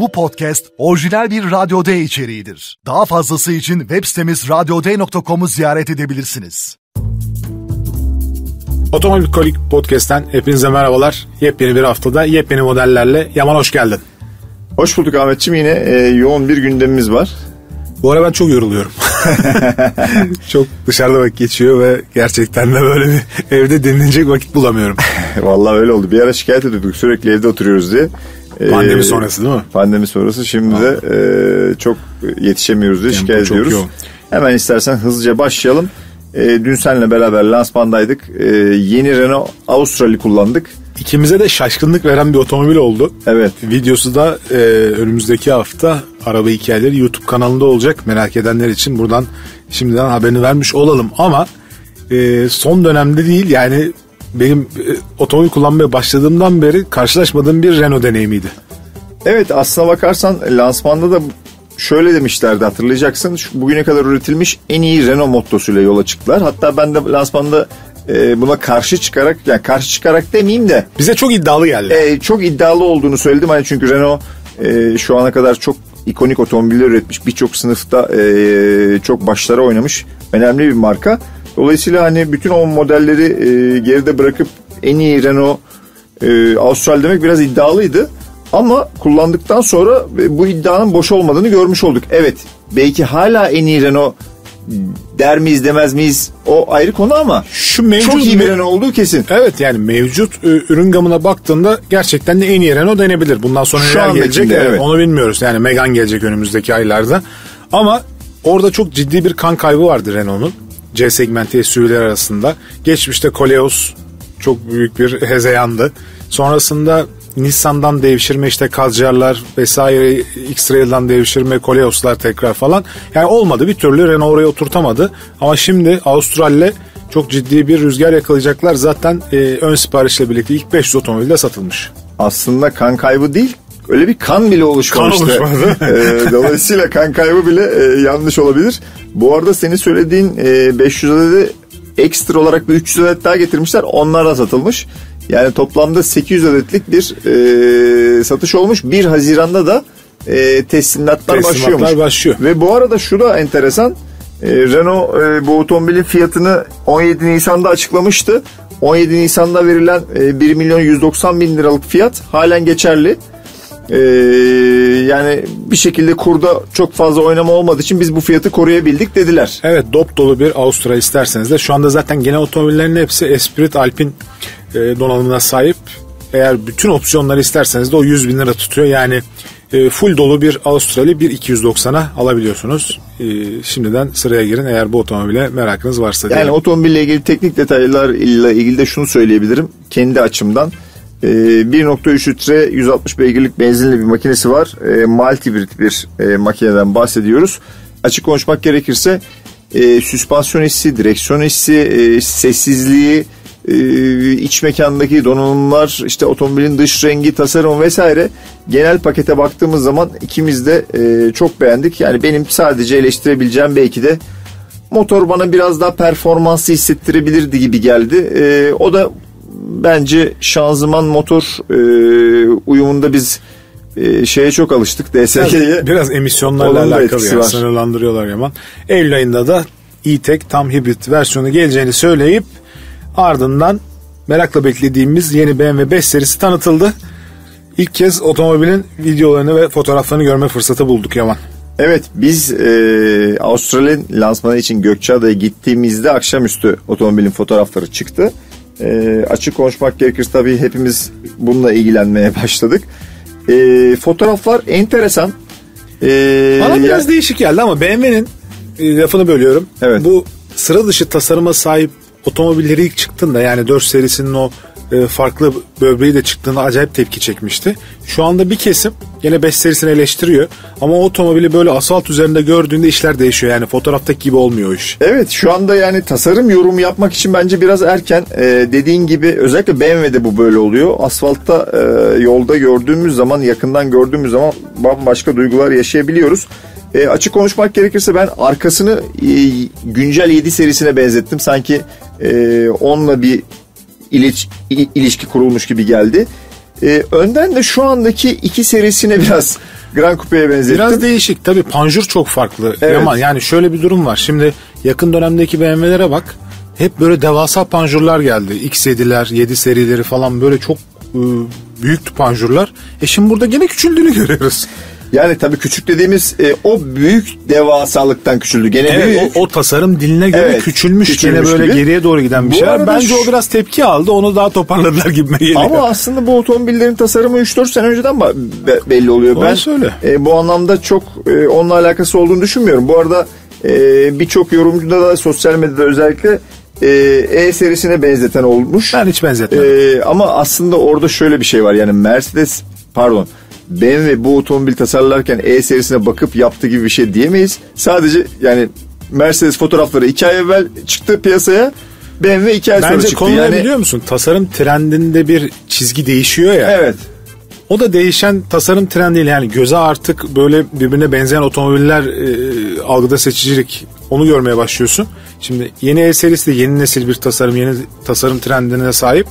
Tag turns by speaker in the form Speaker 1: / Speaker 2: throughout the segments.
Speaker 1: Bu podcast orijinal bir Radyo D içeriğidir. Daha fazlası için web sitemiz radyoday.com'u ziyaret edebilirsiniz.
Speaker 2: Otomobil Kolik Podcast'ten hepinize merhabalar. Yepyeni bir haftada yepyeni modellerle Yaman hoş geldin.
Speaker 3: Hoş bulduk Ahmetciğim. Yine e, yoğun bir gündemimiz var.
Speaker 2: Bu ara ben çok yoruluyorum. çok dışarıda vakit geçiyor ve gerçekten de böyle bir evde dinlenecek vakit bulamıyorum.
Speaker 3: Vallahi öyle oldu. Bir ara şikayet ediyorduk sürekli evde oturuyoruz diye.
Speaker 2: Pandemi ee, sonrası değil mi?
Speaker 3: Pandemi sonrası. Şimdi de e, çok yetişemiyoruz diye Tempo şikayet ediyoruz. Yoğun. Hemen istersen hızlıca başlayalım. E, dün seninle beraber lansmandaydık. E, yeni Renault Avustral'i kullandık.
Speaker 2: İkimize de şaşkınlık veren bir otomobil oldu.
Speaker 3: Evet.
Speaker 2: Videosu da e, önümüzdeki hafta araba hikayeleri YouTube kanalında olacak. Merak edenler için buradan şimdiden haberini vermiş olalım. Ama e, son dönemde değil yani benim e, otomobil kullanmaya başladığımdan beri karşılaşmadığım bir Renault deneyimiydi.
Speaker 3: Evet aslına bakarsan lansmanda da şöyle demişlerdi hatırlayacaksın. Şu, bugüne kadar üretilmiş en iyi Renault mottosuyla yola çıktılar. Hatta ben de lansmanda e, buna karşı çıkarak yani karşı çıkarak demeyeyim de
Speaker 2: bize çok iddialı geldi.
Speaker 3: E, çok iddialı olduğunu söyledim hani çünkü Renault e, şu ana kadar çok ikonik otomobiller üretmiş. Birçok sınıfta e, çok başlara oynamış. Önemli bir marka. Dolayısıyla hani bütün o modelleri e, geride bırakıp en iyi Renault e, Austral demek biraz iddialıydı. Ama kullandıktan sonra bu iddianın boş olmadığını görmüş olduk. Evet belki hala en iyi Renault der miyiz demez miyiz o ayrı konu ama şu mevcut çok iyi bir Renault olduğu kesin.
Speaker 2: Evet yani mevcut e, ürün gamına baktığında gerçekten de en iyi Renault denebilir. Bundan sonra Şu neler gelecek evet. onu bilmiyoruz. Yani Megane gelecek önümüzdeki aylarda. Ama orada çok ciddi bir kan kaybı vardı Renault'un. C segmenti SUV'ler arasında. Geçmişte Koleos çok büyük bir hezeyandı. Sonrasında Nissan'dan devşirme işte Kadjarlar vesaire X-Trail'dan devşirme Koleos'lar tekrar falan. Yani olmadı bir türlü Renault oraya oturtamadı. Ama şimdi Avustralya'le çok ciddi bir rüzgar yakalayacaklar. Zaten e, ön siparişle birlikte ilk 500 otomobil de satılmış.
Speaker 3: Aslında kan kaybı değil öyle bir kan bile oluşmamıştı.
Speaker 2: Kan oluşmadı.
Speaker 3: e, dolayısıyla kan kaybı bile e, yanlış olabilir. Bu arada senin söylediğin e, 500 adedi ekstra olarak bir 300 adet daha getirmişler. Onlar da satılmış. Yani toplamda 800 adetlik bir e, satış olmuş. 1 Haziran'da da e, teslimatlar, teslimatlar başlıyormuş.
Speaker 2: başlıyor.
Speaker 3: Ve bu arada şu da enteresan. E, Renault e, bu otomobilin fiyatını 17 Nisan'da açıklamıştı. 17 Nisan'da verilen e, 1 milyon 190 bin liralık fiyat halen geçerli. Ee, yani bir şekilde kurda çok fazla oynama olmadığı için biz bu fiyatı koruyabildik dediler.
Speaker 2: Evet dop dolu bir Avustra isterseniz de şu anda zaten genel otomobillerin hepsi Esprit Alpine e, donanımına sahip. Eğer bütün opsiyonları isterseniz de o 100 bin lira tutuyor. Yani e, full dolu bir Avustralya 1290'a alabiliyorsunuz. E, şimdiden sıraya girin eğer bu otomobile merakınız varsa.
Speaker 3: Yani diyelim. otomobille ilgili teknik detaylar ile ilgili de şunu söyleyebilirim. Kendi açımdan 1.3 litre 160 beygirlik benzinli bir makinesi var. E, multibrit bir e, makineden bahsediyoruz. Açık konuşmak gerekirse e, süspansiyon hissi, direksiyon hissi, e, sessizliği, e, iç mekandaki donanımlar, işte otomobilin dış rengi, tasarım vesaire genel pakete baktığımız zaman ikimiz de e, çok beğendik. Yani benim sadece eleştirebileceğim belki de motor bana biraz daha performanslı hissettirebilirdi gibi geldi. E, o da bence şanzıman motor e, uyumunda biz e, şeye çok alıştık DSG'ye.
Speaker 2: Biraz, biraz emisyonlarla alakalı yani, sınırlandırıyorlar Yaman. Eylül ayında da e-Tech tam hibrit versiyonu geleceğini söyleyip ardından merakla beklediğimiz yeni BMW 5 serisi tanıtıldı. İlk kez otomobilin videolarını ve fotoğraflarını görme fırsatı bulduk Yaman.
Speaker 3: Evet biz e, Avustralya lansmanı için Gökçeada'ya gittiğimizde akşamüstü otomobilin fotoğrafları çıktı. E, açık konuşmak gerekirse tabii hepimiz bununla ilgilenmeye başladık. E, fotoğraflar enteresan.
Speaker 2: E, Bana biraz ya... değişik geldi ama BMW'nin e, lafını bölüyorum. Evet. Bu sıra dışı tasarıma sahip otomobilleri ilk çıktığında yani 4 serisinin o e, farklı böbreği de çıktığında acayip tepki çekmişti. Şu anda bir kesim yine 5 serisini eleştiriyor ama o otomobili böyle asfalt üzerinde gördüğünde işler değişiyor yani fotoğraftaki gibi olmuyor iş.
Speaker 3: Evet şu anda yani tasarım yorumu yapmak için bence biraz erken ee, dediğin gibi özellikle BMW'de bu böyle oluyor. Asfaltta e, yolda gördüğümüz zaman yakından gördüğümüz zaman bambaşka duygular yaşayabiliyoruz. E, açık konuşmak gerekirse ben arkasını e, güncel 7 serisine benzettim. Sanki e, onunla bir iliş, ilişki kurulmuş gibi geldi. E, önden de şu andaki iki serisine biraz Grand Coupe'ye benzettim.
Speaker 2: Biraz değişik. Tabii panjur çok farklı. Evet. Ama yani şöyle bir durum var. Şimdi yakın dönemdeki BMW'lere bak. Hep böyle devasa panjurlar geldi. X7'ler, 7 serileri falan böyle çok ıı, büyük panjurlar. E şimdi burada gene küçüldüğünü görüyoruz.
Speaker 3: Yani tabii küçük dediğimiz e, o büyük devasalıktan küçüldü. Gene
Speaker 2: evet,
Speaker 3: büyük.
Speaker 2: O, o tasarım diline göre evet, küçülmüş, küçülmüş gene böyle gibi. geriye doğru giden bir bu şey. Bence o biraz tepki aldı. Onu daha toparladılar gibi geliyor.
Speaker 3: Ama aslında bu otomobillerin tasarımı 3-4 sene önceden belli oluyor. Ben
Speaker 2: söyle.
Speaker 3: E, bu anlamda çok e, onunla alakası olduğunu düşünmüyorum. Bu arada e, birçok yorumcuda da sosyal medyada özellikle e, e serisine benzeten olmuş.
Speaker 2: Ben hiç benzetmedim.
Speaker 3: E, ama aslında orada şöyle bir şey var. Yani Mercedes pardon BMW bu otomobil tasarlarken E serisine bakıp yaptığı gibi bir şey diyemeyiz. Sadece yani Mercedes fotoğrafları iki ay evvel çıktı piyasaya. BMW iki ay Bence sonra çıktı.
Speaker 2: Bence konu yani... biliyor musun? Tasarım trendinde bir çizgi değişiyor ya.
Speaker 3: Evet.
Speaker 2: O da değişen tasarım trendiyle yani göze artık böyle birbirine benzeyen otomobiller e, algıda seçicilik onu görmeye başlıyorsun. Şimdi yeni E serisi de yeni nesil bir tasarım, yeni tasarım trendine sahip.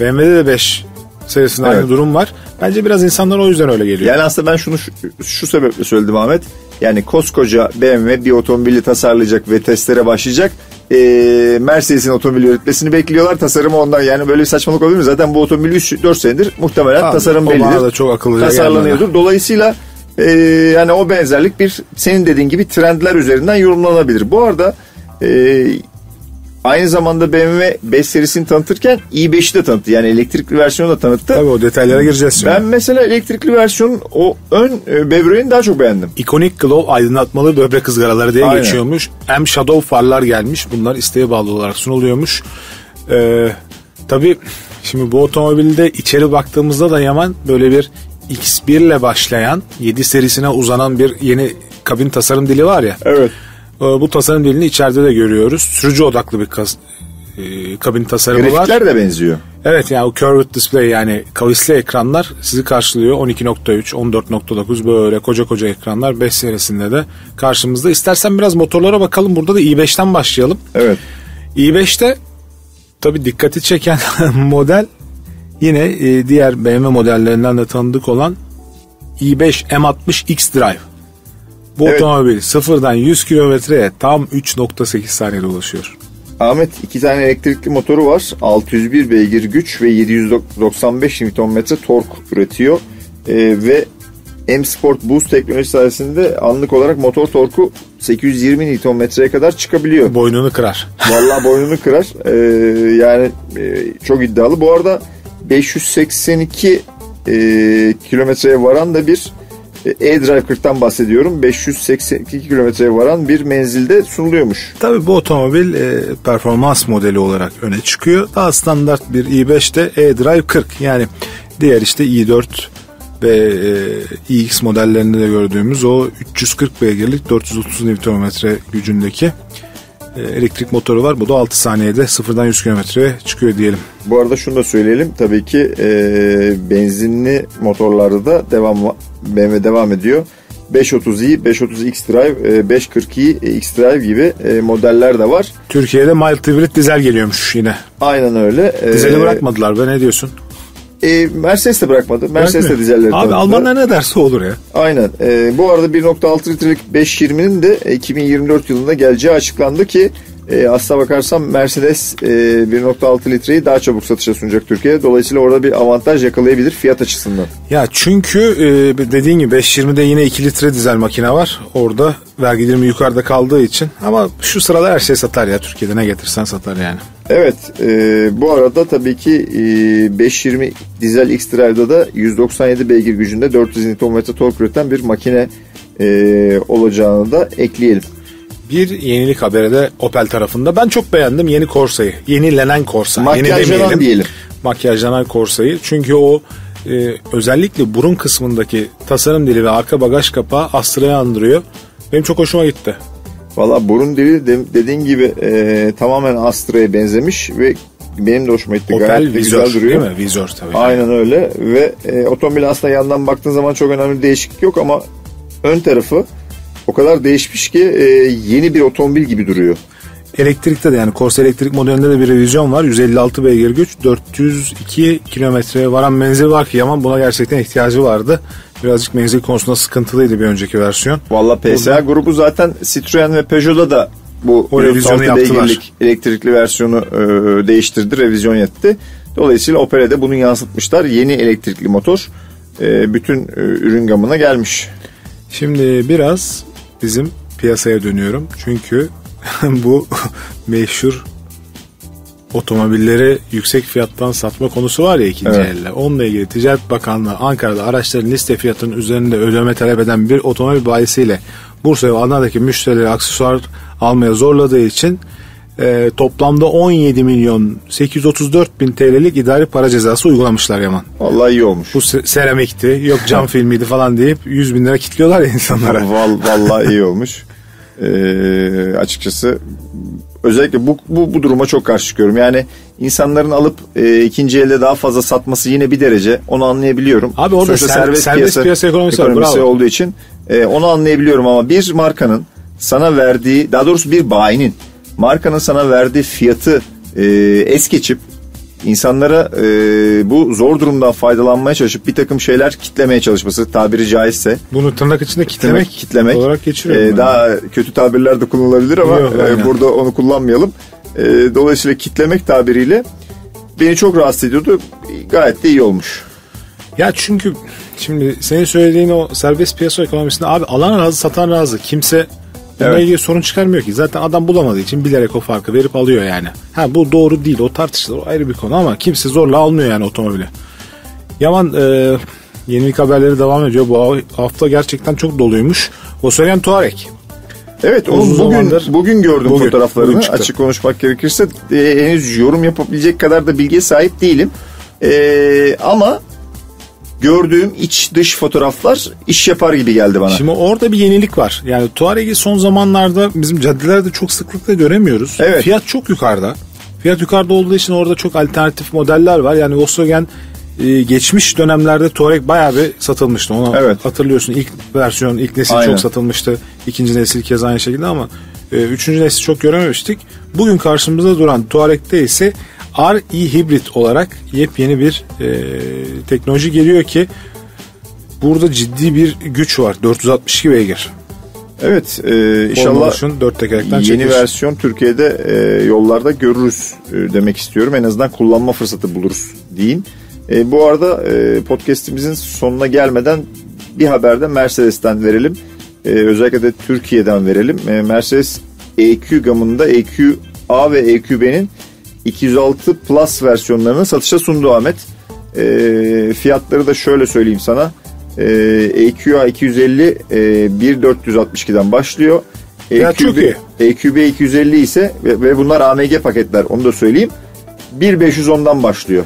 Speaker 2: BMW'de de 5 serisinde evet. aynı durum var. Bence biraz insanlar o yüzden öyle geliyor.
Speaker 3: Yani aslında ben şunu şu, şu sebeple söyledim Ahmet. Yani koskoca BMW bir otomobili tasarlayacak ve testlere başlayacak. Ee, Mercedes'in otomobil üretmesini bekliyorlar. Tasarımı ondan yani böyle bir saçmalık olabilir mi? Zaten bu otomobil 3-4 senedir muhtemelen Abi, tasarım bellidir.
Speaker 2: da çok akıllıca
Speaker 3: Tasarlanıyordur. Yani. Dolayısıyla e, yani o benzerlik bir senin dediğin gibi trendler üzerinden yorumlanabilir. Bu arada e, Aynı zamanda BMW 5 serisini tanıtırken i5'i de tanıttı. Yani elektrikli versiyonu da tanıttı.
Speaker 2: Tabii o detaylara gireceğiz
Speaker 3: şimdi. Ben mesela elektrikli versiyonun o ön e, böbreğini daha çok beğendim.
Speaker 2: Iconic Glow aydınlatmalı böbrek ızgaraları diye Aynen. geçiyormuş. M Shadow farlar gelmiş. Bunlar isteğe bağlı olarak sunuluyormuş. Ee, tabii şimdi bu otomobilde içeri baktığımızda da Yaman böyle bir X1 ile başlayan 7 serisine uzanan bir yeni kabin tasarım dili var ya.
Speaker 3: Evet.
Speaker 2: Ee, bu tasarım dilini içeride de görüyoruz. Sürücü odaklı bir kas, e, kabin tasarımı
Speaker 3: Grafikler
Speaker 2: var.
Speaker 3: Grafikler de benziyor.
Speaker 2: Evet yani o curved display yani kavisli ekranlar sizi karşılıyor. 12.3, 14.9 böyle koca koca ekranlar 5 serisinde de karşımızda. İstersen biraz motorlara bakalım. Burada da i5'ten başlayalım.
Speaker 3: Evet.
Speaker 2: i5'te tabii dikkati çeken model yine e, diğer BMW modellerinden de tanıdık olan i5 M60 X-Drive. Bu evet. otomobil sıfırdan 100 kilometreye tam 3.8 saniyede ulaşıyor.
Speaker 3: Ahmet iki tane elektrikli motoru var. 601 beygir güç ve 795 Nm tork üretiyor. Ee, ve M Sport Boost teknolojisi sayesinde anlık olarak motor torku 820 Nm'ye kadar çıkabiliyor.
Speaker 2: Boynunu kırar.
Speaker 3: Vallahi boynunu kırar. Ee, yani e, çok iddialı. Bu arada 582 e, kilometreye varan da bir e-Drive 40'tan bahsediyorum. 582 kilometreye varan bir menzilde sunuluyormuş.
Speaker 2: Tabii bu otomobil e, performans modeli olarak öne çıkıyor. Daha standart bir i5'te e-Drive 40 yani diğer işte i4 ve e, iX modellerinde de gördüğümüz o 340 beygirlik 430 Nm gücündeki elektrik motoru var. Bu da 6 saniyede sıfırdan 100 kilometreye çıkıyor diyelim.
Speaker 3: Bu arada şunu da söyleyelim. Tabii ki e, benzinli motorlarda da devam BMW devam ediyor. 530i, 530 X-Drive, 540i X-Drive gibi e, modeller de var.
Speaker 2: Türkiye'de mild hibrit dizel geliyormuş yine.
Speaker 3: Aynen öyle.
Speaker 2: Dizeli ee, bırakmadılar be ne diyorsun?
Speaker 3: E, Mercedes de bırakmadı. Mercedes de dizelleri
Speaker 2: Abi Almanlar ne derse olur ya.
Speaker 3: Aynen. E, bu arada 1.6 litrelik 520'nin de 2024 yılında geleceği açıklandı ki e, aslına bakarsam Mercedes e, 1.6 litreyi daha çabuk satışa sunacak Türkiye'de. Dolayısıyla orada bir avantaj yakalayabilir fiyat açısından.
Speaker 2: Ya çünkü e, dediğin gibi 520'de yine 2 litre dizel makine var. Orada vergi dilimi yukarıda kaldığı için. Ama şu sırada her şey satar ya Türkiye'de ne getirsen satar yani.
Speaker 3: Evet e, bu arada tabii ki e, 520 dizel X-Drive'da da 197 beygir gücünde 400 Nm tork üreten bir makine e, olacağını da ekleyelim.
Speaker 2: Bir yenilik haberi de Opel tarafında. Ben çok beğendim yeni Corsa'yı. Yenilenen Corsa.
Speaker 3: Makyajlanan Yeni diyelim.
Speaker 2: Makyajlanan Corsa'yı. Çünkü o e, özellikle burun kısmındaki tasarım dili ve arka bagaj kapağı Astra'yı andırıyor. Benim çok hoşuma gitti.
Speaker 3: Valla burun dili de, dediğin gibi e, tamamen Astra'ya benzemiş ve benim de hoşuma gitti.
Speaker 2: Opel Gayet vizör, güzel duruyor. değil mi? Vizör tabii.
Speaker 3: Aynen öyle ve e, otomobil aslında yandan baktığın zaman çok önemli değişiklik yok ama ön tarafı o kadar değişmiş ki e, yeni bir otomobil gibi duruyor.
Speaker 2: elektrikte de yani Corsa elektrik modelinde de bir revizyon var. 156 beygir güç, 402 kilometreye varan menzil var ki Yaman buna gerçekten ihtiyacı vardı. Birazcık menzil konusunda sıkıntılıydı bir önceki versiyon.
Speaker 3: Valla PSA Burada... grubu zaten Citroen ve Peugeot'da da bu
Speaker 2: o revizyonu yaptılar.
Speaker 3: elektrikli versiyonu e, değiştirdi, revizyon etti. Dolayısıyla Opel'e bunu yansıtmışlar. Yeni elektrikli motor e, bütün e, ürün gamına gelmiş.
Speaker 2: Şimdi biraz bizim piyasaya dönüyorum. Çünkü bu meşhur otomobilleri yüksek fiyattan satma konusu var ya ikinci evet. elle. Onunla ilgili Ticaret Bakanlığı Ankara'da araçların liste fiyatının üzerinde ödeme talep eden bir otomobil bayisiyle Bursa ve Adana'daki müşterileri aksesuar almaya zorladığı için e, toplamda 17 milyon 834 bin TL'lik idari para cezası uygulamışlar Yaman.
Speaker 3: Vallahi iyi olmuş.
Speaker 2: Bu seramikti yok cam filmiydi falan deyip 100 bin lira kilitliyorlar ya insanlara.
Speaker 3: Vallahi iyi olmuş. Ee, açıkçası özellikle bu, bu, bu duruma çok karşı çıkıyorum. Yani insanların alıp e, ikinci elde daha fazla satması yine bir derece onu anlayabiliyorum.
Speaker 2: Abi orada ser, serbest, serbest piyasa, piyasa ekonomisi, ekonomisi
Speaker 3: olduğu için e, onu anlayabiliyorum ama bir markanın sana verdiği daha doğrusu bir bayinin markanın sana verdiği fiyatı e, es geçip insanlara e, bu zor durumdan faydalanmaya çalışıp bir takım şeyler kitlemeye çalışması tabiri caizse.
Speaker 2: Bunu tırnak içinde kitlemek, kitlemek olarak geçiriyorum.
Speaker 3: E, daha kötü tabirler de kullanılabilir ama Yok, e, burada onu kullanmayalım. E, dolayısıyla kitlemek tabiriyle beni çok rahatsız ediyordu. Gayet de iyi olmuş.
Speaker 2: Ya çünkü şimdi senin söylediğin o serbest piyasa ekonomisinde abi alan razı satan razı. Kimse Bununla evet. ilgili sorun çıkarmıyor ki. Zaten adam bulamadığı için bilerek o farkı verip alıyor yani. Ha bu doğru değil o tartışılır o ayrı bir konu ama kimse zorla almıyor yani otomobili. Yaman e, yenilik haberleri devam ediyor. Bu hafta gerçekten çok doluymuş. Volkswagen Touareg.
Speaker 3: Evet onu bugün zamandır, bugün gördüm bugün, fotoğraflarını. Bugün açık konuşmak gerekirse e, henüz yorum yapabilecek kadar da bilgiye sahip değilim. E, ama gördüğüm iç dış fotoğraflar iş yapar gibi geldi bana.
Speaker 2: Şimdi orada bir yenilik var. Yani Tuareg'i son zamanlarda bizim caddelerde çok sıklıkla göremiyoruz. Evet. Fiyat çok yukarıda. Fiyat yukarıda olduğu için orada çok alternatif modeller var. Yani Volkswagen e, geçmiş dönemlerde Touareg bayağı bir satılmıştı. Onu evet. hatırlıyorsun. İlk versiyon, ilk nesil Aynen. çok satılmıştı. İkinci nesil kez aynı şekilde ama e, üçüncü nesil çok görememiştik. Bugün karşımızda duran Touareg'de ise RE hibrit olarak yepyeni bir e, teknoloji geliyor ki burada ciddi bir güç var. 462 beygir.
Speaker 3: Evet e, inşallah 4 tekerlekten yeni çekiş. versiyon Türkiye'de e, yollarda görürüz e, demek istiyorum. En azından kullanma fırsatı buluruz deyin. E, bu arada e, podcastimizin sonuna gelmeden bir haber de Mercedes'ten verelim. E, özellikle de Türkiye'den verelim. E, Mercedes EQ gamında EQ A ve EQB'nin 206 Plus versiyonlarını satışa sundu Ahmet. E, fiyatları da şöyle söyleyeyim sana. E, EQA 250 e, 1462'den başlıyor.
Speaker 2: Ya EQB.
Speaker 3: EQB 250 ise ve, ve bunlar AMG paketler onu da söyleyeyim. 1510'dan başlıyor.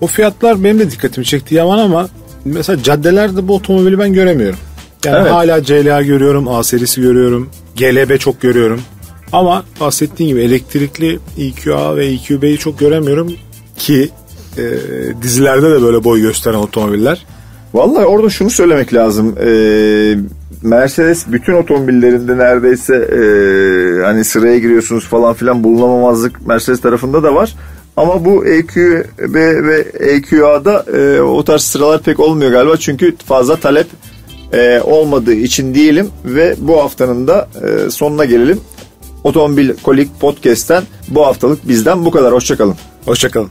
Speaker 2: Bu fiyatlar benim de dikkatimi çekti Yaman ama mesela caddelerde bu otomobili ben göremiyorum. Yani evet. hala CLA görüyorum, A serisi görüyorum, GLB çok görüyorum. Ama bahsettiğim gibi elektrikli EQA ve EQB'yi çok göremiyorum ki e, dizilerde de böyle boy gösteren otomobiller.
Speaker 3: Vallahi orada şunu söylemek lazım. Ee, Mercedes bütün otomobillerinde neredeyse e, hani sıraya giriyorsunuz falan filan bulunamamazlık Mercedes tarafında da var. Ama bu EQB ve EQA'da e, o tarz sıralar pek olmuyor galiba. Çünkü fazla talep e, olmadığı için diyelim ve bu haftanın da e, sonuna gelelim. Otomobil Kolik Podcast'ten bu haftalık bizden bu kadar. Hoşçakalın.
Speaker 2: Hoşçakalın.